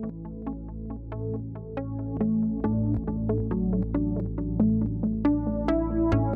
thank you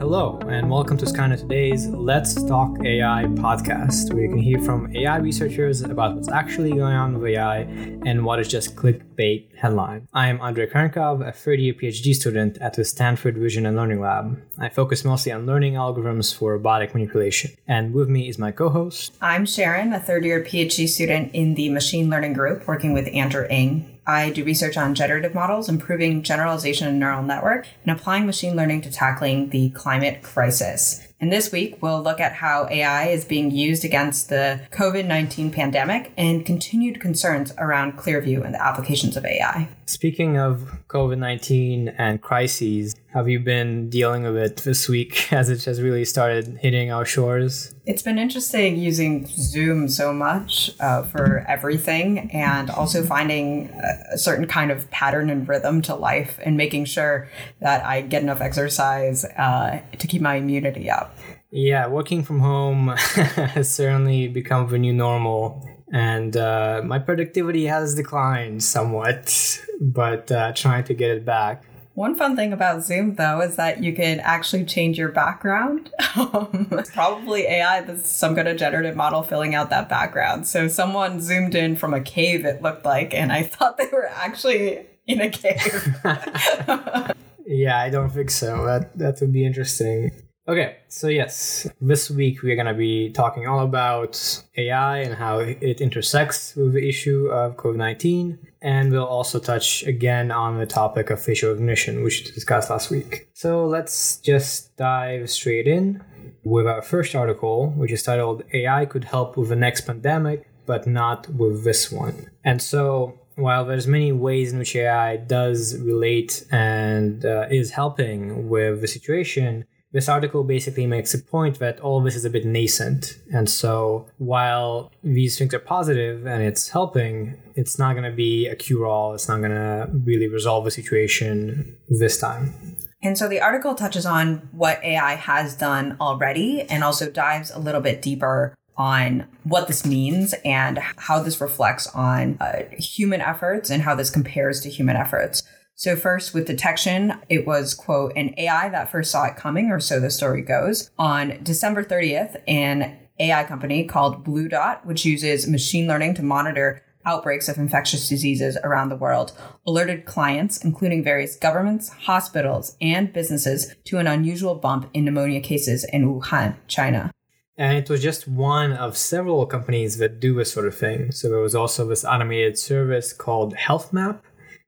Hello, and welcome to Skynet Today's Let's Talk AI podcast, where you can hear from AI researchers about what's actually going on with AI and what is just clickbait headline. I am Andrei Kurenkov, a third year PhD student at the Stanford Vision and Learning Lab. I focus mostly on learning algorithms for robotic manipulation. And with me is my co host. I'm Sharon, a third year PhD student in the machine learning group, working with Andrew Ng. I do research on generative models, improving generalization of neural network, and applying machine learning to tackling the climate crisis. And this week, we'll look at how AI is being used against the COVID 19 pandemic and continued concerns around Clearview and the applications of AI. Speaking of COVID 19 and crises, have you been dealing with it this week as it has really started hitting our shores? It's been interesting using Zoom so much uh, for everything and also finding a certain kind of pattern and rhythm to life and making sure that I get enough exercise uh, to keep my immunity up. Yeah, working from home has certainly become the new normal. And uh, my productivity has declined somewhat, but uh, trying to get it back. One fun thing about Zoom, though, is that you can actually change your background. Um, probably AI, that's some kind of generative model filling out that background. So someone zoomed in from a cave, it looked like, and I thought they were actually in a cave. yeah, I don't think so. That that would be interesting. Okay, so yes, this week we're going to be talking all about AI and how it intersects with the issue of COVID 19. And we'll also touch again on the topic of facial recognition, which we discussed last week. So let's just dive straight in with our first article, which is titled AI Could Help with the Next Pandemic, but Not with This One. And so while there's many ways in which AI does relate and uh, is helping with the situation, this article basically makes a point that all of this is a bit nascent. And so while these things are positive and it's helping, it's not going to be a cure all. It's not going to really resolve the situation this time. And so the article touches on what AI has done already and also dives a little bit deeper on what this means and how this reflects on uh, human efforts and how this compares to human efforts. So, first with detection, it was, quote, an AI that first saw it coming, or so the story goes. On December 30th, an AI company called BlueDot, which uses machine learning to monitor outbreaks of infectious diseases around the world, alerted clients, including various governments, hospitals, and businesses, to an unusual bump in pneumonia cases in Wuhan, China. And it was just one of several companies that do this sort of thing. So there was also this automated service called HealthMap,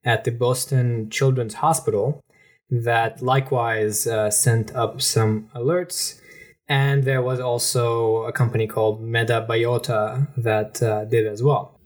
at the Boston Children's Hospital that likewise uh, sent up some alerts. And there was also a company called MetaBiota that uh, did as well.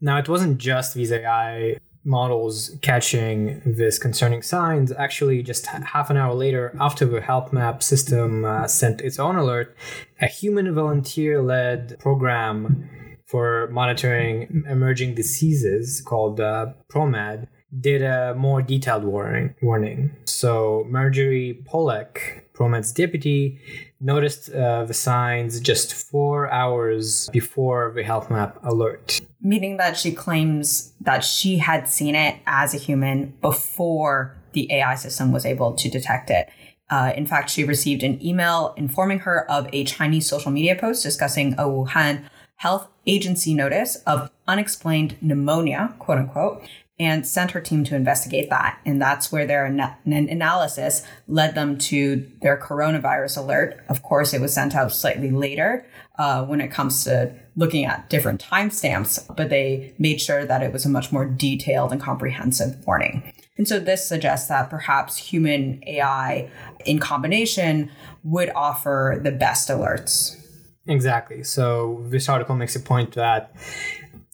Now, it wasn't just these AI models catching this concerning signs. Actually, just half an hour later, after the HealthMap system uh, sent its own alert, a human volunteer led program for monitoring emerging diseases called uh, ProMed did a more detailed warning. warning. So Marjorie Pollack, ProMed's deputy, noticed uh, the signs just four hours before the HealthMap alert. Meaning that she claims that she had seen it as a human before the AI system was able to detect it. Uh, in fact, she received an email informing her of a Chinese social media post discussing a Wuhan health agency notice of unexplained pneumonia, quote unquote, and sent her team to investigate that. And that's where their an- analysis led them to their coronavirus alert. Of course, it was sent out slightly later uh, when it comes to looking at different timestamps, but they made sure that it was a much more detailed and comprehensive warning. And so this suggests that perhaps human AI in combination would offer the best alerts. Exactly. So this article makes a point that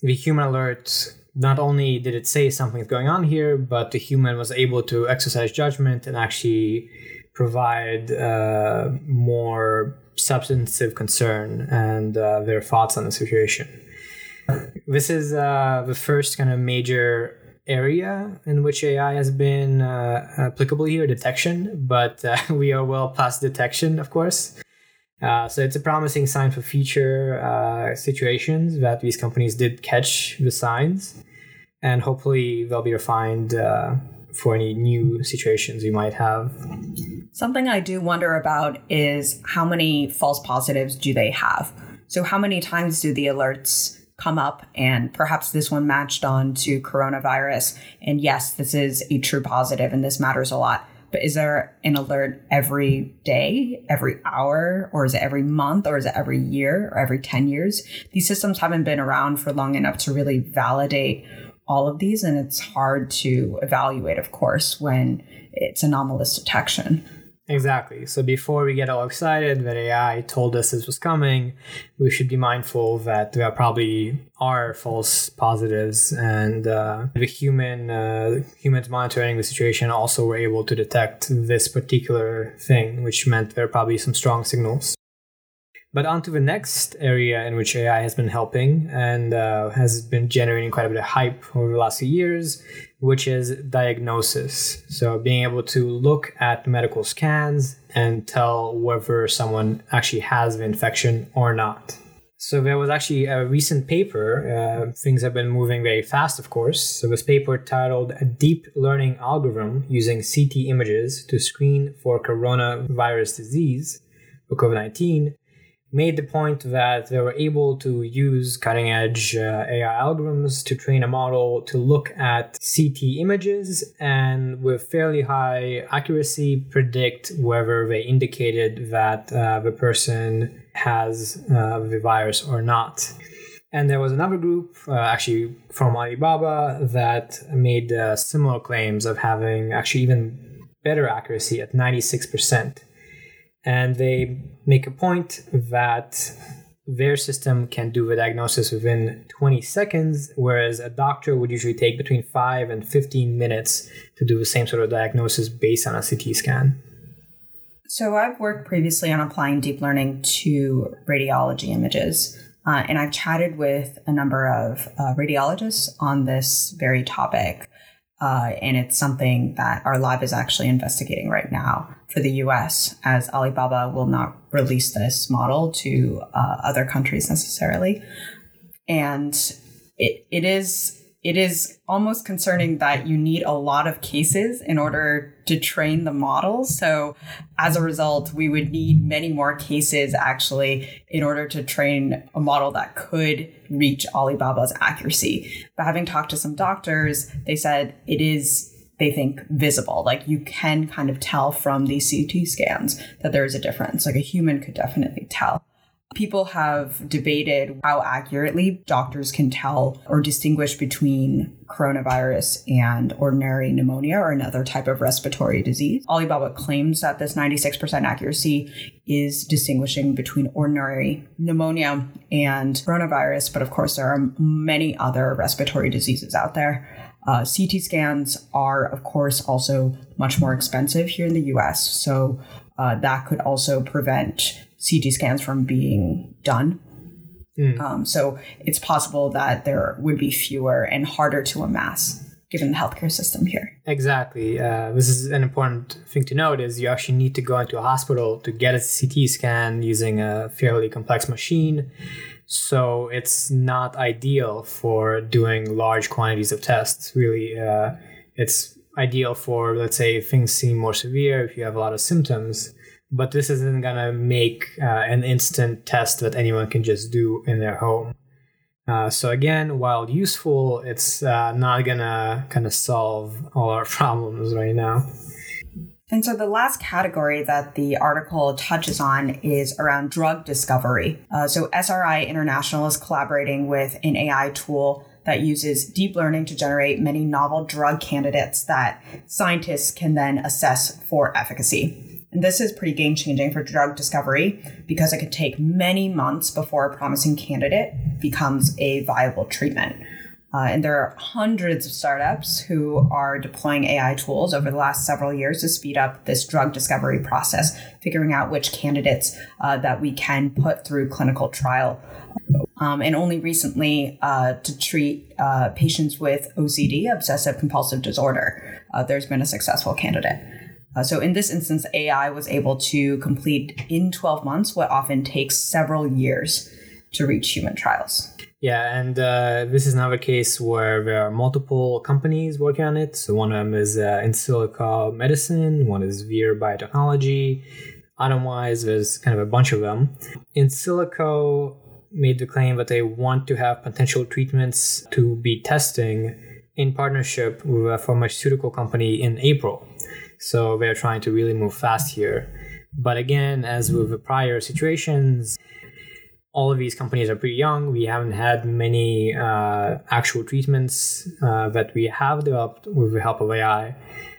the human alerts not only did it say something is going on here, but the human was able to exercise judgment and actually provide uh, more substantive concern and uh, their thoughts on the situation. This is uh, the first kind of major area in which AI has been uh, applicable here, detection, but uh, we are well past detection, of course. Uh, so it's a promising sign for future uh, situations that these companies did catch the signs. and hopefully they'll be refined uh, for any new situations you might have. Something I do wonder about is how many false positives do they have? So, how many times do the alerts come up and perhaps this one matched on to coronavirus? And yes, this is a true positive and this matters a lot. But is there an alert every day, every hour, or is it every month, or is it every year, or every 10 years? These systems haven't been around for long enough to really validate all of these, and it's hard to evaluate, of course, when it's anomalous detection. Exactly. So before we get all excited that AI told us this was coming, we should be mindful that there probably are false positives, and uh, the human uh, humans monitoring the situation also were able to detect this particular thing, which meant there are probably some strong signals. But on to the next area in which AI has been helping and uh, has been generating quite a bit of hype over the last few years, which is diagnosis. So being able to look at medical scans and tell whether someone actually has the infection or not. So there was actually a recent paper. Uh, things have been moving very fast, of course. So this paper titled "A Deep Learning Algorithm Using CT Images to Screen for Coronavirus Disease" or COVID-19 made the point that they were able to use cutting edge uh, AI algorithms to train a model to look at CT images and with fairly high accuracy predict whether they indicated that uh, the person has uh, the virus or not. And there was another group, uh, actually from Alibaba, that made uh, similar claims of having actually even better accuracy at 96% and they make a point that their system can do the diagnosis within 20 seconds, whereas a doctor would usually take between 5 and 15 minutes to do the same sort of diagnosis based on a CT scan. So, I've worked previously on applying deep learning to radiology images, uh, and I've chatted with a number of uh, radiologists on this very topic. Uh, and it's something that our lab is actually investigating right now for the US, as Alibaba will not release this model to uh, other countries necessarily. And it, it is it is almost concerning that you need a lot of cases in order to train the model. So, as a result, we would need many more cases actually in order to train a model that could reach Alibaba's accuracy. But having talked to some doctors, they said it is they think visible. Like you can kind of tell from these CT scans that there is a difference. Like a human could definitely tell. People have debated how accurately doctors can tell or distinguish between coronavirus and ordinary pneumonia or another type of respiratory disease. Alibaba claims that this 96% accuracy is distinguishing between ordinary pneumonia and coronavirus, but of course, there are many other respiratory diseases out there. Uh, CT scans are, of course, also much more expensive here in the US, so uh, that could also prevent CT scans from being done. Mm. Um, so it's possible that there would be fewer and harder to amass given the healthcare system here. Exactly. Uh, this is an important thing to note is you actually need to go into a hospital to get a CT scan using a fairly complex machine. So it's not ideal for doing large quantities of tests. Really, uh, it's ideal for, let's say, things seem more severe, if you have a lot of symptoms but this isn't gonna make uh, an instant test that anyone can just do in their home. Uh, so again, while useful, it's uh, not gonna kind of solve all our problems right now. And so the last category that the article touches on is around drug discovery. Uh, so SRI International is collaborating with an AI tool that uses deep learning to generate many novel drug candidates that scientists can then assess for efficacy. And this is pretty game changing for drug discovery because it could take many months before a promising candidate becomes a viable treatment. Uh, and there are hundreds of startups who are deploying AI tools over the last several years to speed up this drug discovery process, figuring out which candidates uh, that we can put through clinical trial. Um, and only recently uh, to treat uh, patients with OCD, obsessive compulsive disorder, uh, there's been a successful candidate. Uh, so in this instance, AI was able to complete in 12 months what often takes several years to reach human trials. Yeah, and uh, this is another case where there are multiple companies working on it. So one of them is uh, Insilico Medicine, one is Vir Biotechnology. Otherwise, there's kind of a bunch of them. Insilico made the claim that they want to have potential treatments to be testing in partnership with a pharmaceutical company in April. So we are trying to really move fast here. But again, as with the prior situations, all of these companies are pretty young. We haven't had many uh, actual treatments uh, that we have developed with the help of AI.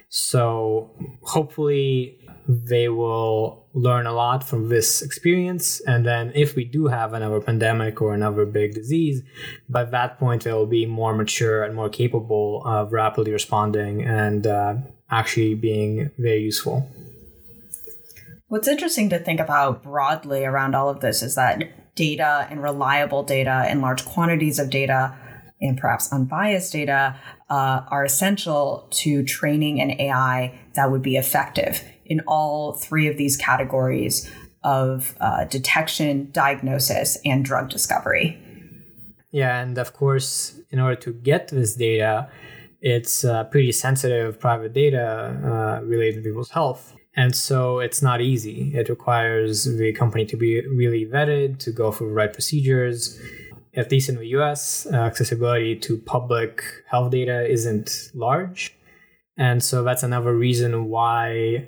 So hopefully they will learn a lot from this experience. And then if we do have another pandemic or another big disease, by that point they'll be more mature and more capable of rapidly responding and uh, actually being very useful. What's interesting to think about broadly around all of this is that data and reliable data and large quantities of data and perhaps unbiased data uh, are essential to training an AI that would be effective in all three of these categories of uh, detection, diagnosis, and drug discovery. Yeah, and of course, in order to get this data, it's uh, pretty sensitive private data uh, related to people's health. And so it's not easy. It requires the company to be really vetted, to go through the right procedures. At least in the US, uh, accessibility to public health data isn't large. And so that's another reason why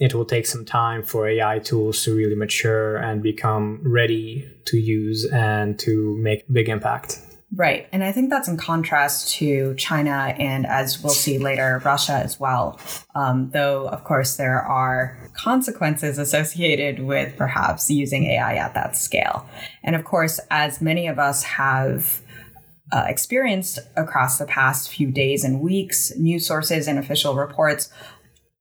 it will take some time for AI tools to really mature and become ready to use and to make big impact. Right. And I think that's in contrast to China and, as we'll see later, Russia as well. Um, though, of course, there are consequences associated with perhaps using AI at that scale. And of course, as many of us have uh, experienced across the past few days and weeks, news sources and official reports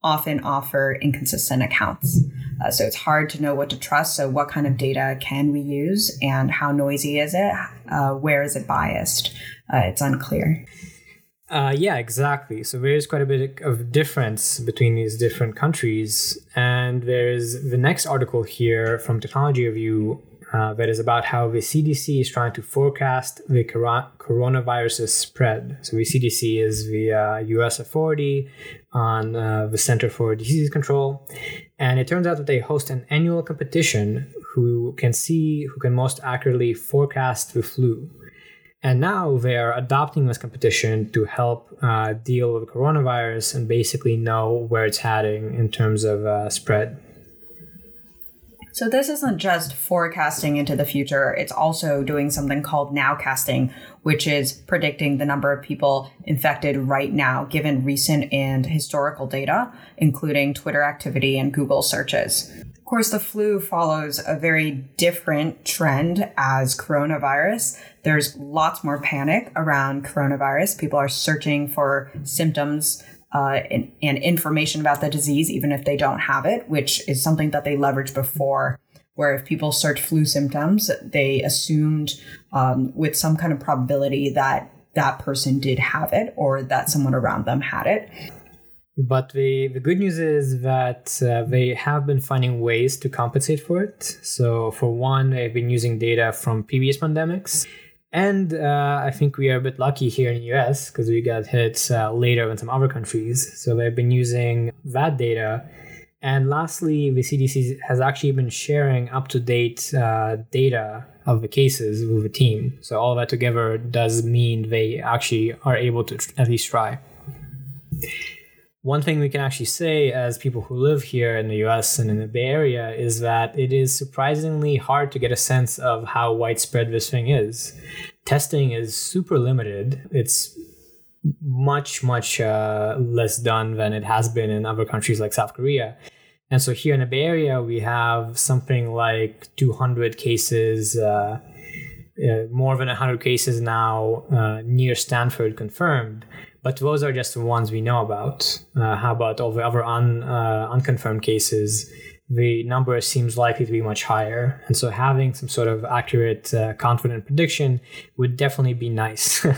often offer inconsistent accounts. Uh, so it's hard to know what to trust. So, what kind of data can we use and how noisy is it? Uh, where is it biased? Uh, it's unclear. Uh, yeah, exactly. So there is quite a bit of difference between these different countries. And there's the next article here from Technology Review uh, that is about how the CDC is trying to forecast the coronavirus's spread. So the CDC is the uh, U.S. authority on uh, the Center for Disease Control, and it turns out that they host an annual competition who can see who can most accurately forecast the flu. And now they are adopting this competition to help uh, deal with coronavirus and basically know where it's heading in terms of uh, spread. So this isn't just forecasting into the future, it's also doing something called nowcasting, which is predicting the number of people infected right now given recent and historical data, including Twitter activity and Google searches. Of course, the flu follows a very different trend as coronavirus. There's lots more panic around coronavirus. People are searching for symptoms uh, and, and, information about the disease, even if they don't have it, which is something that they leveraged before. Where if people search flu symptoms, they assumed um, with some kind of probability that that person did have it or that someone around them had it. But the, the good news is that uh, they have been finding ways to compensate for it. So, for one, they've been using data from previous pandemics and uh, I think we are a bit lucky here in the US because we got hit uh, later than some other countries. So they've been using that data. And lastly, the CDC has actually been sharing up to date uh, data of the cases with the team. So all that together does mean they actually are able to at least try. One thing we can actually say as people who live here in the US and in the Bay Area is that it is surprisingly hard to get a sense of how widespread this thing is. Testing is super limited. It's much, much uh, less done than it has been in other countries like South Korea. And so here in the Bay Area, we have something like 200 cases, uh, uh, more than 100 cases now uh, near Stanford confirmed. But those are just the ones we know about. Uh, how about all the other un, uh, unconfirmed cases? The number seems likely to be much higher. And so having some sort of accurate, uh, confident prediction would definitely be nice.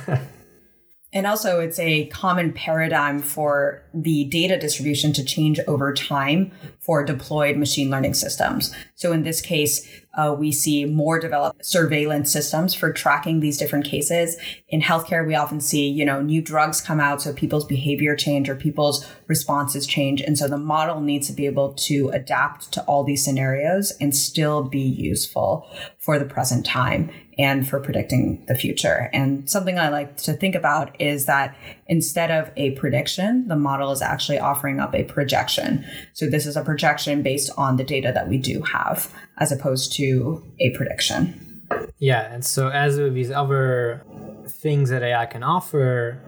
And also, it's a common paradigm for the data distribution to change over time for deployed machine learning systems. So, in this case, Uh, we see more developed surveillance systems for tracking these different cases. In healthcare, we often see, you know, new drugs come out, so people's behavior change or people's responses change. And so the model needs to be able to adapt to all these scenarios and still be useful for the present time and for predicting the future. And something I like to think about is that instead of a prediction, the model is actually offering up a projection. So this is a projection based on the data that we do have, as opposed to a prediction. Yeah, and so as with these other things that AI can offer,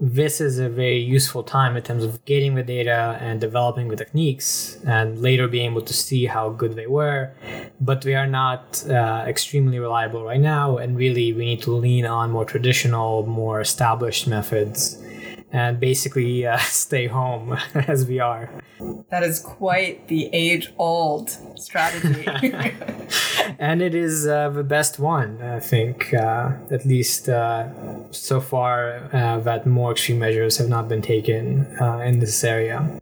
this is a very useful time in terms of getting the data and developing the techniques and later being able to see how good they were. But we are not uh, extremely reliable right now, and really we need to lean on more traditional, more established methods and basically uh, stay home as we are. That is quite the age old strategy. and it is uh, the best one, I think, uh, at least uh, so far, uh, that more extreme measures have not been taken uh, in this area.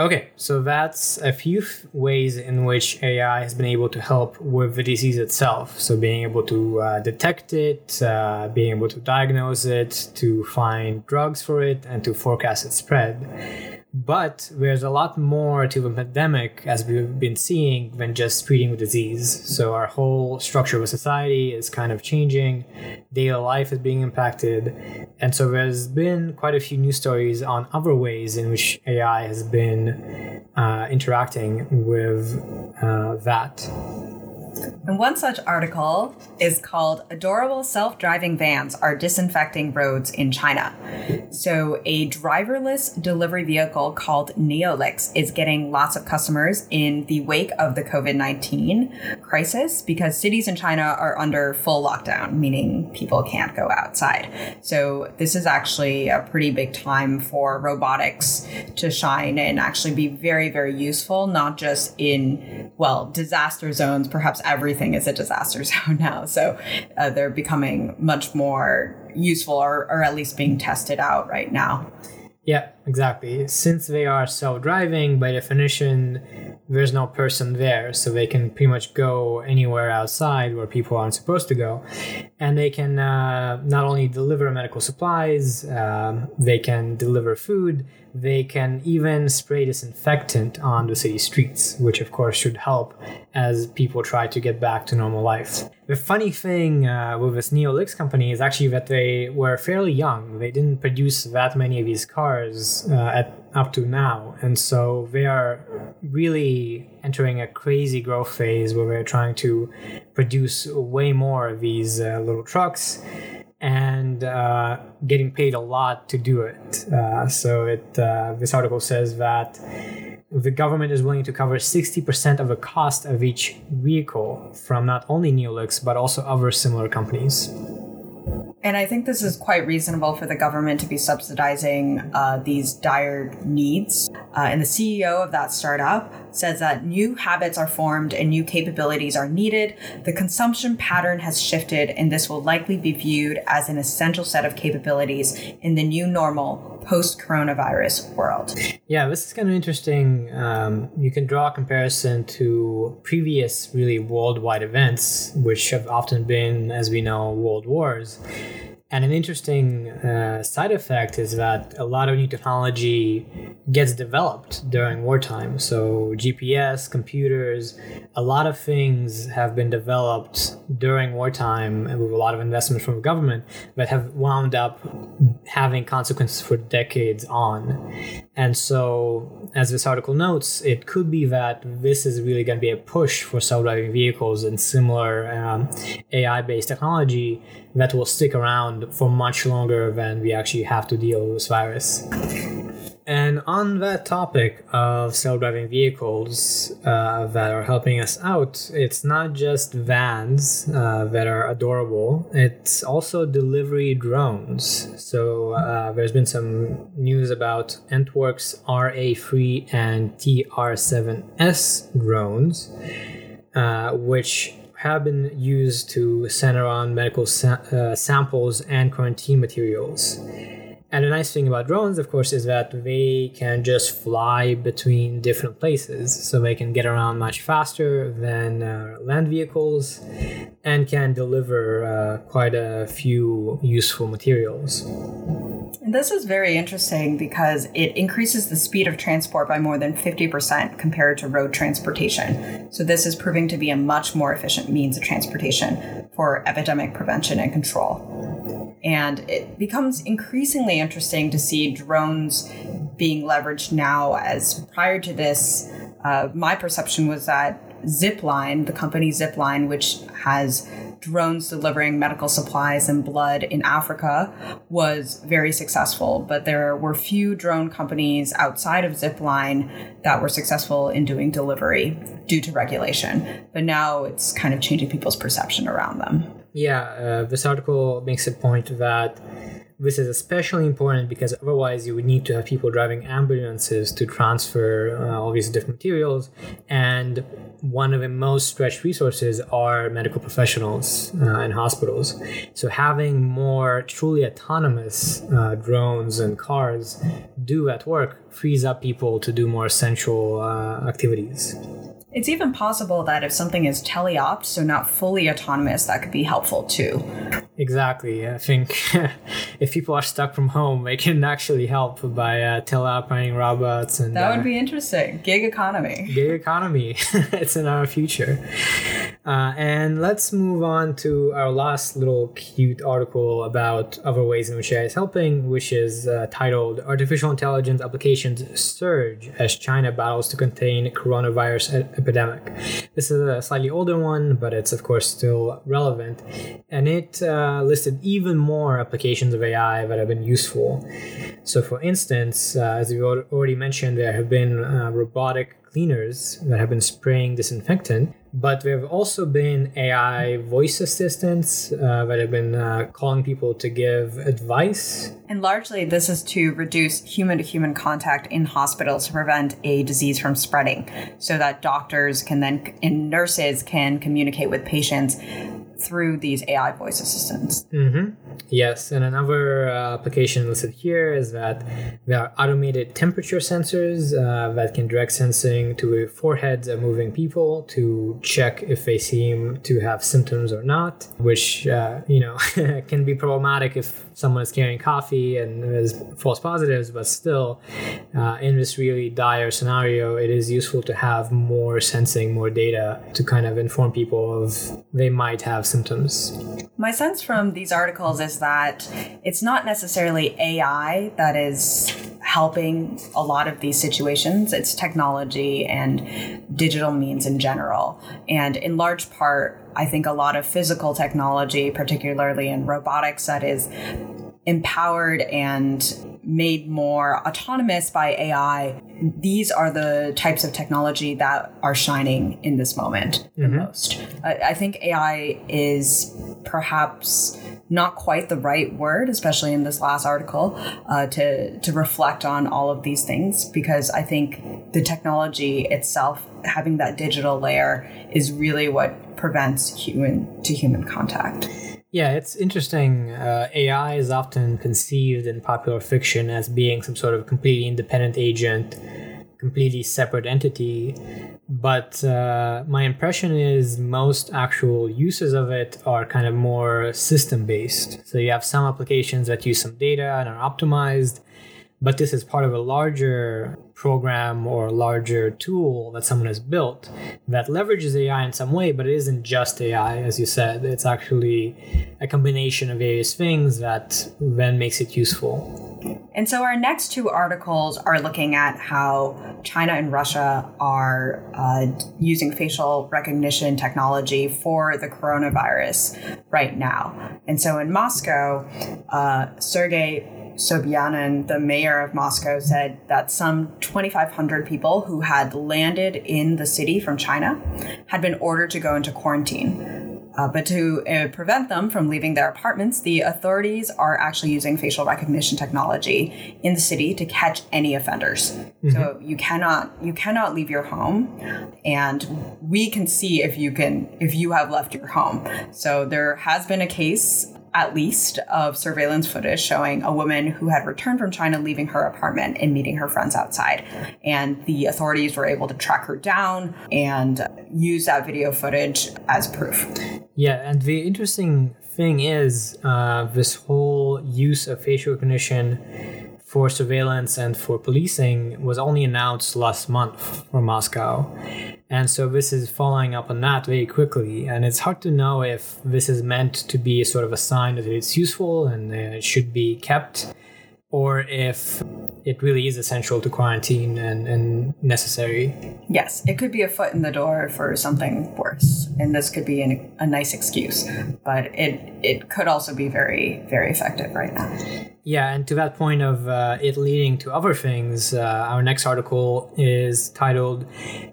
Okay, so that's a few f- ways in which AI has been able to help with the disease itself. So, being able to uh, detect it, uh, being able to diagnose it, to find drugs for it, and to forecast its spread. But there's a lot more to the pandemic, as we've been seeing, than just treating the disease. So our whole structure of society is kind of changing, daily life is being impacted, and so there's been quite a few news stories on other ways in which AI has been uh, interacting with uh, that. And one such article is called Adorable Self Driving Vans Are Disinfecting Roads in China. So, a driverless delivery vehicle called Neolix is getting lots of customers in the wake of the COVID 19 crisis because cities in China are under full lockdown, meaning people can't go outside. So, this is actually a pretty big time for robotics to shine and actually be very, very useful, not just in, well, disaster zones, perhaps everything is a disaster zone now. So uh, they're becoming much more useful or, or at least being tested out right now. Yeah, exactly. Since they are self driving, by definition, there's no person there. So they can pretty much go anywhere outside where people aren't supposed to go. And they can uh, not only deliver medical supplies, um, they can deliver food, they can even spray disinfectant on the city streets, which of course should help as people try to get back to normal life. The funny thing uh, with this Neolix company is actually that they were fairly young. They didn't produce that many of these cars uh, at up to now, and so they are really entering a crazy growth phase where they're trying to produce way more of these uh, little trucks and uh, getting paid a lot to do it. Uh, so it uh, this article says that the government is willing to cover 60% of the cost of each vehicle from not only Neolix but also other similar companies. And I think this is quite reasonable for the government to be subsidizing uh, these dire needs. Uh, and the CEO of that startup says that new habits are formed and new capabilities are needed. The consumption pattern has shifted, and this will likely be viewed as an essential set of capabilities in the new normal post coronavirus world. Yeah, this is kind of interesting. Um, you can draw a comparison to previous really worldwide events, which have often been, as we know, world wars. And an interesting uh, side effect is that a lot of new technology gets developed during wartime. So, GPS, computers, a lot of things have been developed during wartime with a lot of investment from the government that have wound up having consequences for decades on. And so, as this article notes, it could be that this is really going to be a push for self driving vehicles and similar um, AI based technology that will stick around for much longer than we actually have to deal with this virus. And on that topic of self driving vehicles uh, that are helping us out, it's not just vans uh, that are adorable, it's also delivery drones. So uh, there's been some news about Antwork's RA3 and TR7S drones, uh, which have been used to send around medical sa- uh, samples and quarantine materials. And the nice thing about drones, of course, is that they can just fly between different places. So they can get around much faster than uh, land vehicles and can deliver uh, quite a few useful materials. And this is very interesting because it increases the speed of transport by more than 50% compared to road transportation. So, this is proving to be a much more efficient means of transportation for epidemic prevention and control. And it becomes increasingly interesting to see drones being leveraged now, as prior to this, uh, my perception was that Zipline, the company Zipline, which has drones delivering medical supplies and blood in Africa was very successful, but there were few drone companies outside of Zipline that were successful in doing delivery due to regulation. But now it's kind of changing people's perception around them. Yeah, uh, this article makes a point that this is especially important because otherwise you would need to have people driving ambulances to transfer uh, all these different materials. And one of the most stretched resources are medical professionals uh, hospitals. So having more truly autonomous uh, drones and cars do that work frees up people to do more essential uh, activities. It's even possible that if something is teleopt, so not fully autonomous, that could be helpful too. Exactly. I think if people are stuck from home, they can actually help by uh, teleoperating robots and that would uh, be interesting. Gig economy. gig economy. it's in our future. Uh, and let's move on to our last little cute article about other ways in which AI is helping, which is uh, titled "Artificial Intelligence Applications Surge as China Battles to Contain Coronavirus Epidemic." This is a slightly older one, but it's of course still relevant, and it uh, listed even more applications of AI that have been useful. So, for instance, uh, as we al- already mentioned, there have been uh, robotic cleaners that have been spraying disinfectant, but there have also been AI voice assistants uh, that have been uh, calling people to give advice. And largely, this is to reduce human to human contact in hospitals to prevent a disease from spreading so that doctors can then and nurses can communicate with patients through these AI voice assistants. Mm-hmm. Yes, and another uh, application listed here is that there are automated temperature sensors uh, that can direct sensing to foreheads of moving people to check if they seem to have symptoms or not, which uh, you know can be problematic if someone is carrying coffee and there's false positives. But still, uh, in this really dire scenario, it is useful to have more sensing, more data to kind of inform people of they might have symptoms. My sense from these articles is that it's not necessarily AI that is helping a lot of these situations, it's technology and digital means in general. And in large part, I think a lot of physical technology, particularly in robotics, that is empowered and made more autonomous by AI, these are the types of technology that are shining in this moment the mm-hmm. most. I, I think AI is perhaps not quite the right word, especially in this last article, uh, to to reflect on all of these things because I think the technology itself, having that digital layer, is really what prevents human to human contact. Yeah, it's interesting. Uh, AI is often conceived in popular fiction as being some sort of completely independent agent, completely separate entity. But uh, my impression is most actual uses of it are kind of more system based. So you have some applications that use some data and are optimized, but this is part of a larger program or larger tool that someone has built that leverages AI in some way, but it isn't just AI, as you said. It's actually a combination of various things that then makes it useful. And so our next two articles are looking at how China and Russia are uh, using facial recognition technology for the coronavirus right now. And so in Moscow, uh, Sergei Sobyanin, the mayor of Moscow, said that some 2,500 people who had landed in the city from China had been ordered to go into quarantine. Uh, but to uh, prevent them from leaving their apartments, the authorities are actually using facial recognition technology in the city to catch any offenders. So you cannot you cannot leave your home, and we can see if you can if you have left your home. So there has been a case at least, of surveillance footage showing a woman who had returned from China leaving her apartment and meeting her friends outside. And the authorities were able to track her down and use that video footage as proof. Yeah, and the interesting thing is uh, this whole use of facial recognition for surveillance and for policing was only announced last month from Moscow. And so this is following up on that very quickly. And it's hard to know if this is meant to be sort of a sign that it's useful and it should be kept or if it really is essential to quarantine and, and necessary. Yes, it could be a foot in the door for something worse, and this could be an, a nice excuse, but it it could also be very very effective right now. Yeah, and to that point of uh, it leading to other things, uh, our next article is titled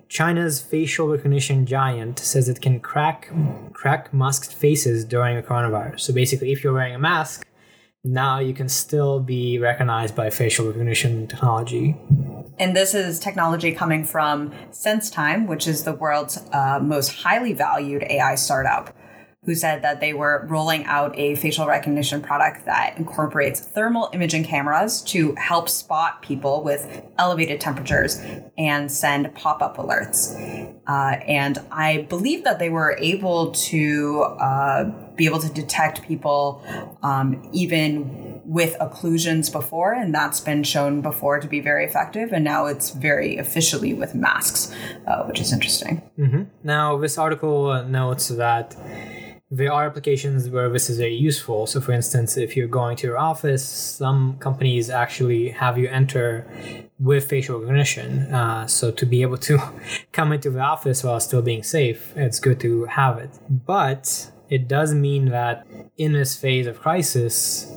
"China's facial recognition giant says it can crack crack masked faces during a coronavirus." So basically, if you're wearing a mask now you can still be recognized by facial recognition technology. And this is technology coming from SenseTime, which is the world's uh, most highly valued AI startup, who said that they were rolling out a facial recognition product that incorporates thermal imaging cameras to help spot people with elevated temperatures and send pop up alerts. Uh, and I believe that they were able to. Uh, be able to detect people um, even with occlusions before, and that's been shown before to be very effective. And now it's very officially with masks, uh, which is interesting. Mm-hmm. Now, this article uh, notes that there are applications where this is very useful. So, for instance, if you're going to your office, some companies actually have you enter with facial recognition. Uh, so, to be able to come into the office while still being safe, it's good to have it. But it does mean that in this phase of crisis,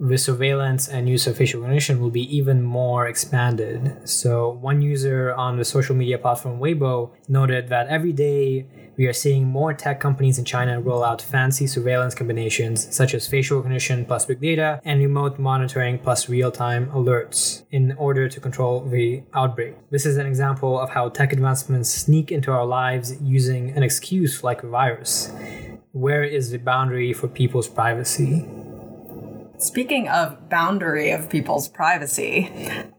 the surveillance and use of facial recognition will be even more expanded. So, one user on the social media platform Weibo noted that every day we are seeing more tech companies in China roll out fancy surveillance combinations such as facial recognition plus big data and remote monitoring plus real time alerts in order to control the outbreak. This is an example of how tech advancements sneak into our lives using an excuse like a virus where is the boundary for people's privacy? Speaking of boundary of people's privacy,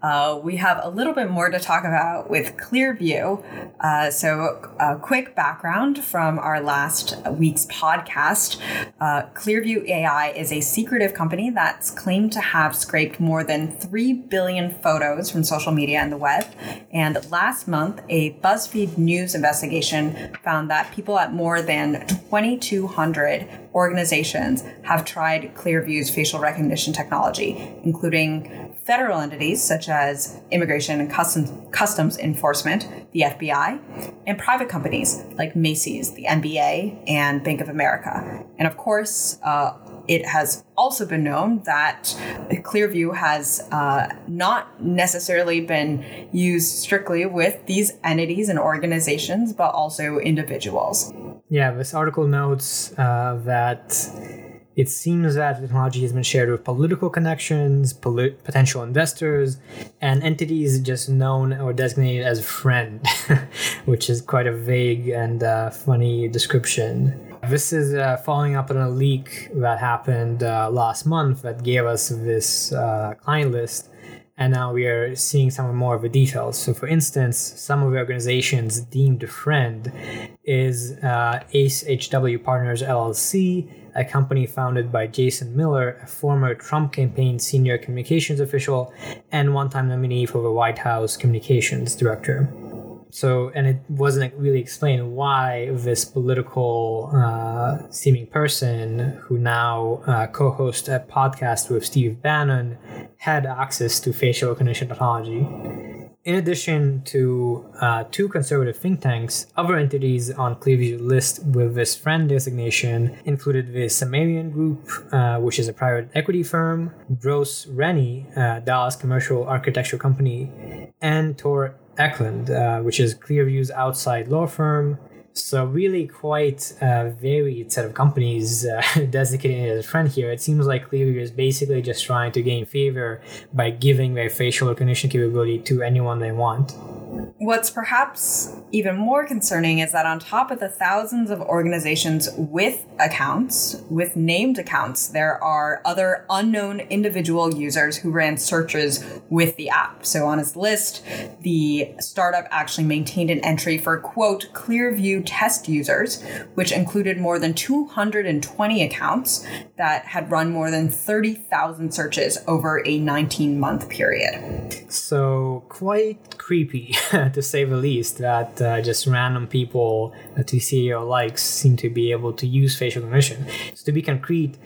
uh, we have a little bit more to talk about with Clearview. Uh, so, a quick background from our last week's podcast uh, Clearview AI is a secretive company that's claimed to have scraped more than 3 billion photos from social media and the web. And last month, a BuzzFeed News investigation found that people at more than 2,200 organizations have tried Clearview's facial recognition technology, including federal entities such as Immigration and Customs, Customs Enforcement, the FBI, and private companies like Macy's, the NBA, and Bank of America. And of course, uh, it has also been known that Clearview has uh, not necessarily been used strictly with these entities and organizations, but also individuals. Yeah, this article notes uh, that it seems that the technology has been shared with political connections, potential investors, and entities just known or designated as friend, which is quite a vague and uh, funny description. This is uh, following up on a leak that happened uh, last month that gave us this uh, client list and now we are seeing some more of the details. So, for instance, some of the organizations deemed a friend is uh, Ace HW Partners LLC, a company founded by Jason Miller, a former Trump campaign senior communications official and one-time nominee for the White House communications director. So and it wasn't really explained why this political uh, seeming person who now uh, co-hosts a podcast with steve bannon had access to facial recognition technology in addition to uh, two conservative think tanks, other entities on Clearview's list with this friend designation included the Sumerian Group, uh, which is a private equity firm, Gross Rennie, a Dallas commercial architecture company, and Tor Ekeland, uh, which is Clearview's outside law firm. So really quite a varied set of companies uh, designated as a here. It seems like Clearview is basically just trying to gain favor by giving their facial recognition capability to anyone they want. What's perhaps even more concerning is that on top of the thousands of organizations with accounts, with named accounts, there are other unknown individual users who ran searches with the app. So on its list, the startup actually maintained an entry for quote Clearview test users, which included more than 220 accounts that had run more than 30,000 searches over a 19 month period. So quite creepy. to say the least, that uh, just random people that see CEO likes seem to be able to use facial recognition. So to be concrete,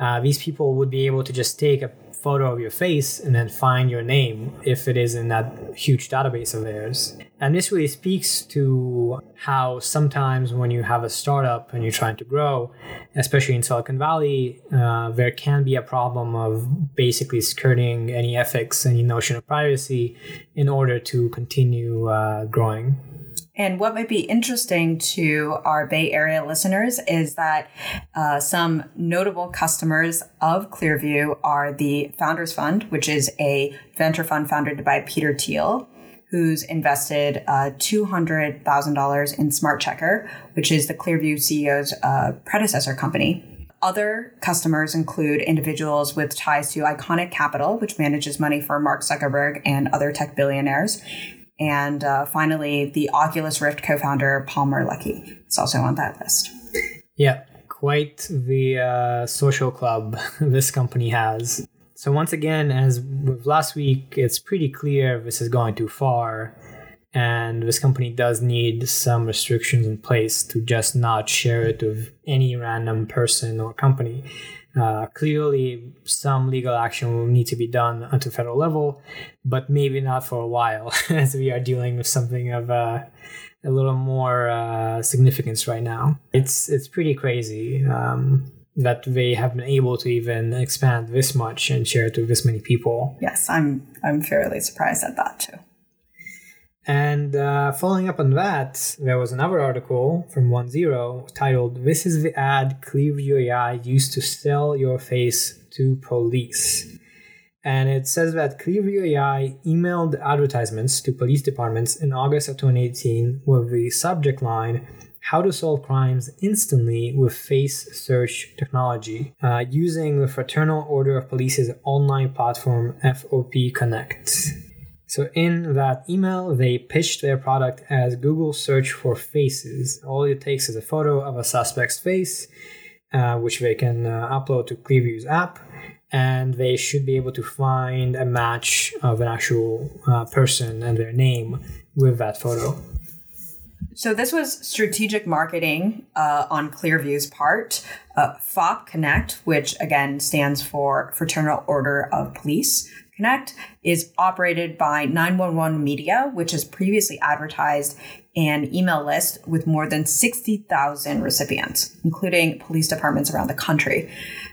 uh, these people would be able to just take a photo of your face and then find your name if it is in that huge database of theirs. And this really speaks to how sometimes when you have a startup and you're trying to grow, especially in Silicon Valley, uh, there can be a problem of basically skirting any ethics, any notion of privacy in order to continue uh, growing. And what might be interesting to our Bay Area listeners is that uh, some notable customers of Clearview are the Founders Fund, which is a venture fund founded by Peter Thiel, who's invested uh, $200,000 in SmartCheckr, which is the Clearview CEO's uh, predecessor company. Other customers include individuals with ties to ICONIQ Capital, which manages money for Mark Zuckerberg and other tech billionaires, and uh, finally, the Oculus Rift co founder, Palmer Luckey. It's also on that list. Yeah, quite the uh, social club this company has. So, once again, as with last week, it's pretty clear this is going too far. And this company does need some restrictions in place to just not share it with any random person or company. Uh, clearly, some legal action will need to be done at the federal level, but maybe not for a while, as we are dealing with something of uh, a little more uh, significance right now. It's it's pretty crazy um, that they have been able to even expand this much and share it with this many people. Yes, I'm I'm fairly surprised at that too. And uh, following up on that, there was another article from OneZero titled "This is the ad Clearview AI used to sell your face to police." And it says that Clearview AI emailed advertisements to police departments in August of 2018 with the subject line how to solve crimes instantly with face search technology uh, using the Fraternal Order of Police's online platform FOP Connect. So in that email, they pitched their product as Google search for faces. All it takes is a photo of a suspect's face, uh, which they can uh, upload to Clearview's app, and they should be able to find a match of an actual uh, person and their name with that photo. So this was strategic marketing uh, on Clearview's part. Uh, FOP Connect, which again stands for Fraternal Order of Police, Connect is operated by 911 Media, which has previously advertised an email list with more than 60,000 recipients, including police departments around the country.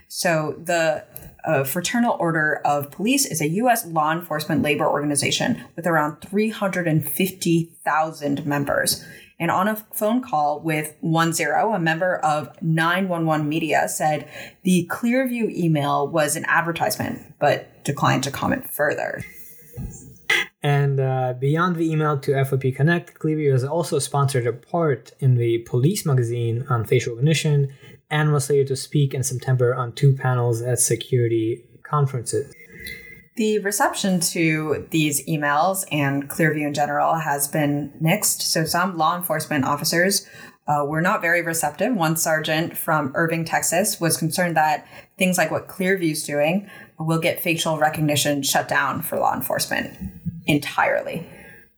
So the uh, Fraternal Order of Police is a U.S. law enforcement labor organization with around 350,000 members. And on a phone call with OneZero, a member of 911 Media said the Clearview email was an advertisement, but declined to comment further. And uh, beyond the email to FOP Connect, Clearview has also sponsored a part in the Police magazine on facial recognition and was slated to speak in September on two panels at security conferences. The reception to these emails and Clearview in general has been mixed. So, some law enforcement officers uh, were not very receptive. One sergeant from Irving, Texas, was concerned that things like what Clearview's doing will get facial recognition shut down for law enforcement entirely.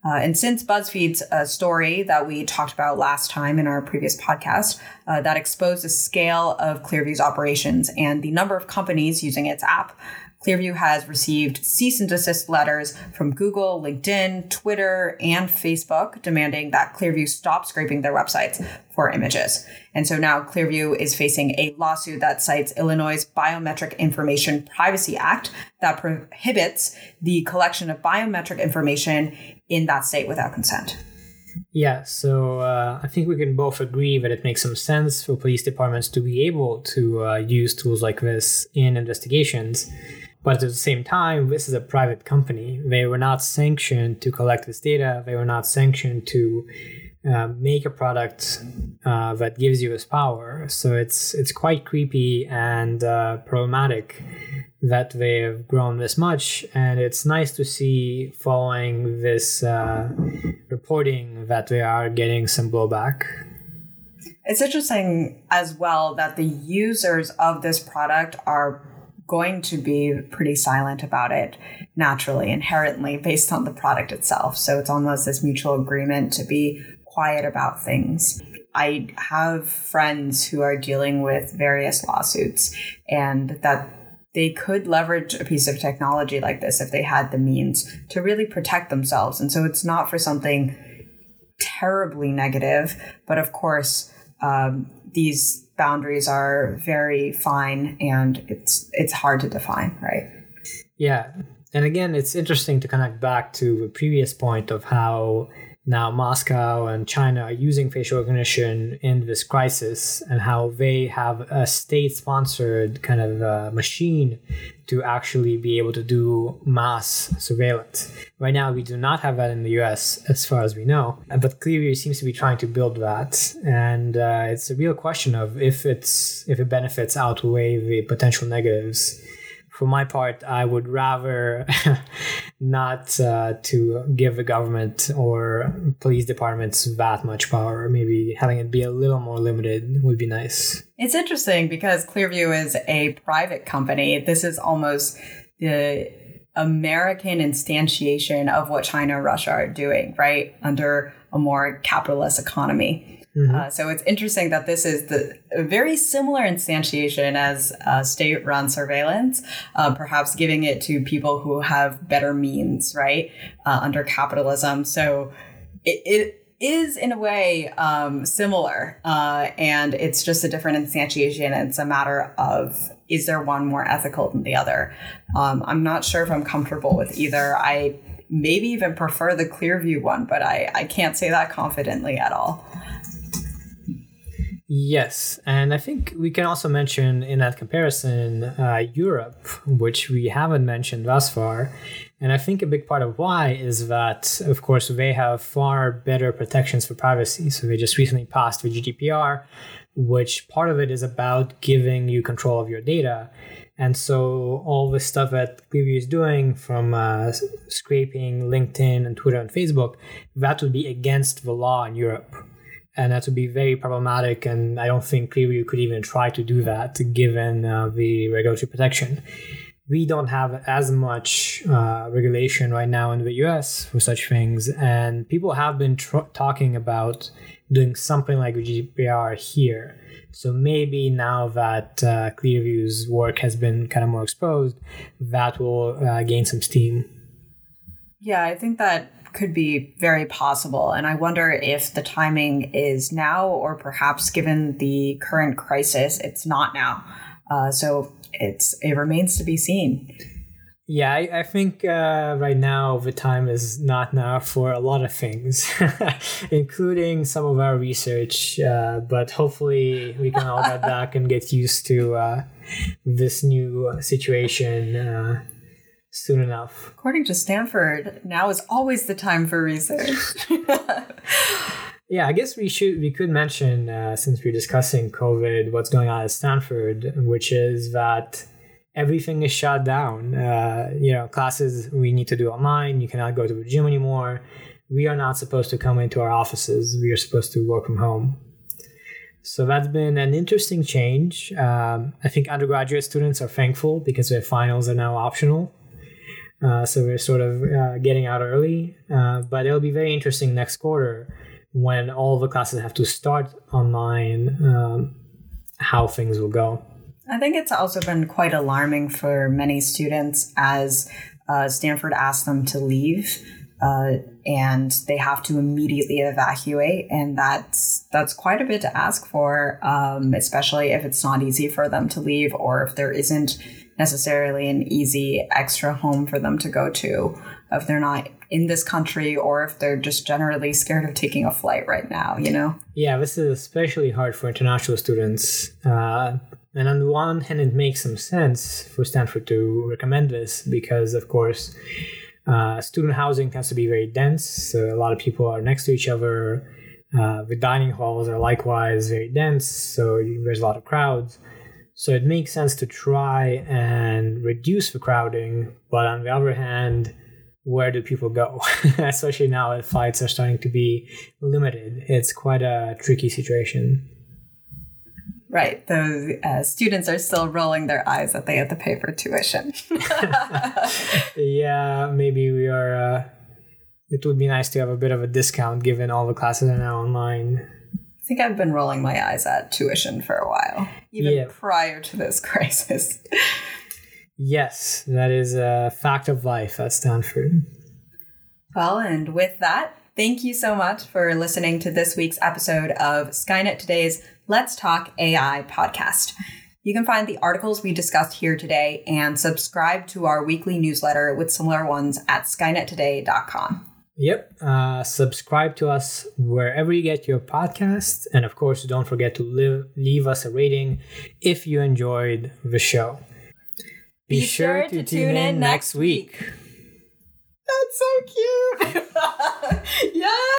Uh, and since BuzzFeed's uh, story that we talked about last time in our previous podcast, uh, that exposed the scale of Clearview's operations and the number of companies using its app, Clearview has received cease and desist letters from Google, LinkedIn, Twitter, and Facebook demanding that Clearview stop scraping their websites for images. And so now Clearview is facing a lawsuit that cites Illinois' Biometric Information Privacy Act that prohibits the collection of biometric information in that state without consent. Yeah, so uh, I think we can both agree that it makes some sense for police departments to be able to uh, use tools like this in investigations. But at the same time, this is a private company. They were not sanctioned to collect this data. They were not sanctioned to uh, make a product uh, that gives you this power. So it's it's quite creepy and uh, problematic that they have grown this much. And it's nice to see following this uh, reporting that they are getting some blowback. It's interesting as well that the users of this product are going to be pretty silent about it naturally, inherently, based on the product itself. So it's almost this mutual agreement to be quiet about things. I have friends who are dealing with various lawsuits and that they could leverage a piece of technology like this if they had the means to really protect themselves. And so it's not for something terribly negative, but of course, um, these boundaries are very fine and it's it's hard to define, right? Yeah. And again, it's interesting to connect back to the previous point of how now Moscow and China are using facial recognition in this crisis and how they have a state sponsored kind of uh, machine to actually be able to do mass surveillance. Right now, we do not have that in the US as far as we know, but Clearview seems to be trying to build that. And uh, it's a real question of if it's if it benefits outweigh the potential negatives for my part, I would rather not uh, to give the government or police departments that much power. Maybe having it be a little more limited would be nice. It's interesting because Clearview is a private company. This is almost the American instantiation of what China and Russia are doing, right? Under a more capitalist economy. Mm-hmm. Uh, so it's interesting that this is the very similar instantiation as uh, state-run surveillance, uh, perhaps giving it to people who have better means, right, uh, under capitalism. So it, it is in a way um, similar, uh, and it's just a different instantiation. It's a matter of is there one more ethical than the other? Um, I'm not sure if I'm comfortable with either. I maybe even prefer the Clearview one, but I, I can't say that confidently at all. Yes, and I think we can also mention in that comparison uh, Europe, which we haven't mentioned thus far. And I think a big part of why is that, of course, they have far better protections for privacy. So they just recently passed the GDPR, which part of it is about giving you control of your data. And so all the stuff that Clearview is doing from uh, scraping LinkedIn and Twitter and Facebook, that would be against the law in Europe and that would be very problematic. And I don't think Clearview could even try to do that given uh, the regulatory protection. We don't have as much uh, regulation right now in the US for such things, and people have been tr- talking about doing something like GDPR here. So maybe now that uh, Clearview's work has been kind of more exposed, that will uh, gain some steam. Yeah, I think that could be very possible. And I wonder if the timing is now, or perhaps given the current crisis, it's not now. Uh, so it's it remains to be seen. Yeah, I, I think uh, right now the time is not now for a lot of things, including some of our research. Uh, but hopefully, we can all get back and get used to uh, this new situation uh, soon enough. According to Stanford, now is always the time for research. yeah, I guess we should we could mention uh, since we're discussing COVID, what's going on at Stanford, which is that everything is shut down. Uh, you know, classes we need to do online. You cannot go to the gym anymore. We are not supposed to come into our offices. We are supposed to work from home. So that's been an interesting change. Um, I think undergraduate students are thankful because their finals are now optional. Uh, so we're sort of uh, getting out early, uh, but it'll be very interesting next quarter when all the classes have to start online. Um, how things will go. I think it's also been quite alarming for many students as uh, Stanford asked them to leave. Uh, and they have to immediately evacuate, and that's that's quite a bit to ask for, um, especially if it's not easy for them to leave, or if there isn't necessarily an easy extra home for them to go to if they're not in this country or if they're just generally scared of taking a flight right now, you know? Yeah, this is especially hard for international students. Uh, and on the one hand, it makes some sense for Stanford to recommend this because, of course, uh, student housing tends to be very dense. So a lot of people are next to each other. Uh, the dining halls are likewise very dense, so there's a lot of crowds. So it makes sense to try and reduce the crowding. But on the other hand, where do people go? Especially now that flights are starting to be limited. It's quite a tricky situation. Right. The uh, students are still rolling their eyes that they have to pay for tuition. yeah, maybe we are. Uh, it would be nice to have a bit of a discount given all the classes are now online. I think I've been rolling my eyes at tuition for a while, even yeah. prior to this crisis. yes, that is a fact of life at Stanford. Well, and with that, thank you so much for listening to this week's episode of Skynet Today's Let's Talk AI podcast. You can find the articles we discussed here today and subscribe to our weekly newsletter with similar ones at skynettoday.com. Yep. Uh, subscribe to us wherever you get your podcasts. And of course, don't forget to live, leave us a rating if you enjoyed the show. Be, Be sure, sure to, tune in next week. week. That's so cute. yeah.